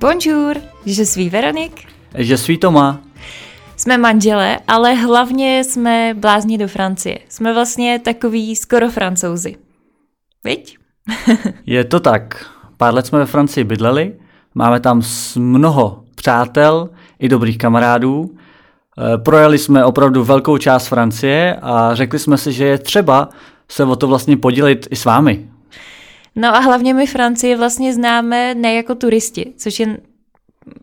Bonjour, je suis Veronique. Je suis Toma. Jsme manželé, ale hlavně jsme blázni do Francie. Jsme vlastně takový skoro francouzi. Viď? je to tak. Pár let jsme ve Francii bydleli, máme tam mnoho přátel i dobrých kamarádů. Eh, projeli jsme opravdu velkou část Francie a řekli jsme si, že je třeba se o to vlastně podělit i s vámi. No a hlavně my Francii vlastně známe ne jako turisti, což je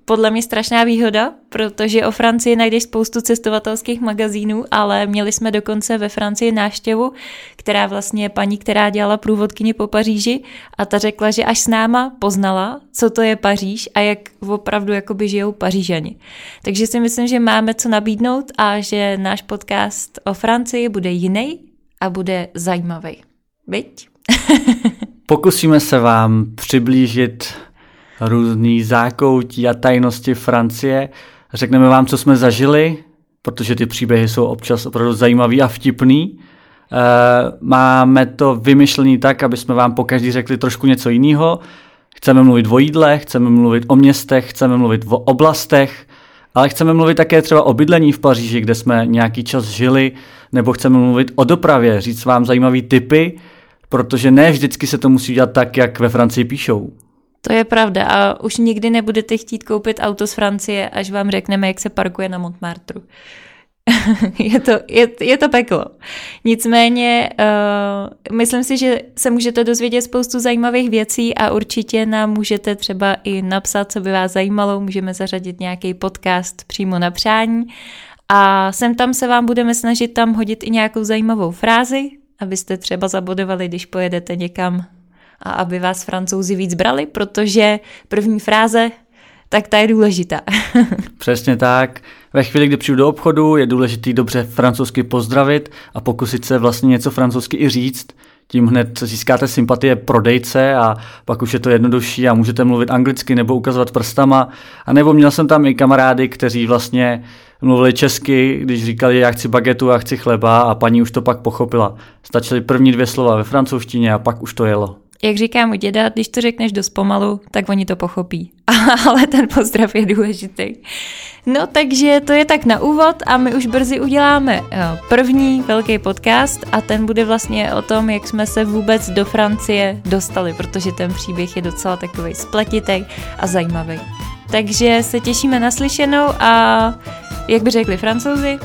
podle mě strašná výhoda, protože o Francii najdeš spoustu cestovatelských magazínů, ale měli jsme dokonce ve Francii náštěvu, která vlastně paní, která dělala průvodkyně po Paříži a ta řekla, že až s náma poznala, co to je Paříž a jak opravdu jakoby žijou Pařížani. Takže si myslím, že máme co nabídnout a že náš podcast o Francii bude jiný a bude zajímavý. Byť? Pokusíme se vám přiblížit různý zákoutí a tajnosti Francie. Řekneme vám, co jsme zažili, protože ty příběhy jsou občas opravdu zajímavý a vtipný. E, máme to vymyšlený tak, aby jsme vám po každý řekli trošku něco jiného. Chceme mluvit o jídle, chceme mluvit o městech, chceme mluvit o oblastech, ale chceme mluvit také třeba o bydlení v Paříži, kde jsme nějaký čas žili, nebo chceme mluvit o dopravě, říct vám zajímavé typy, protože ne vždycky se to musí dělat tak, jak ve Francii píšou. To je pravda a už nikdy nebudete chtít koupit auto z Francie, až vám řekneme, jak se parkuje na Montmartru. je, to, je, je to peklo. Nicméně uh, myslím si, že se můžete dozvědět spoustu zajímavých věcí a určitě nám můžete třeba i napsat, co by vás zajímalo, můžeme zařadit nějaký podcast přímo na přání a sem tam se vám budeme snažit tam hodit i nějakou zajímavou frázi, abyste třeba zabodovali, když pojedete někam a aby vás francouzi víc brali, protože první fráze, tak ta je důležitá. Přesně tak. Ve chvíli, kdy přijdu do obchodu, je důležité dobře francouzsky pozdravit a pokusit se vlastně něco francouzsky i říct. Tím hned získáte sympatie prodejce a pak už je to jednodušší a můžete mluvit anglicky nebo ukazovat prstama. A nebo měl jsem tam i kamarády, kteří vlastně mluvili česky, když říkali, já chci bagetu, já chci chleba a paní už to pak pochopila. Stačily první dvě slova ve francouzštině a pak už to jelo jak říká mu děda, když to řekneš dost pomalu, tak oni to pochopí. Ale ten pozdrav je důležitý. No takže to je tak na úvod a my už brzy uděláme eh, první velký podcast a ten bude vlastně o tom, jak jsme se vůbec do Francie dostali, protože ten příběh je docela takový spletitý a zajímavý. Takže se těšíme na slyšenou a jak by řekli francouzi,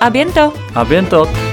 a biento! A biento!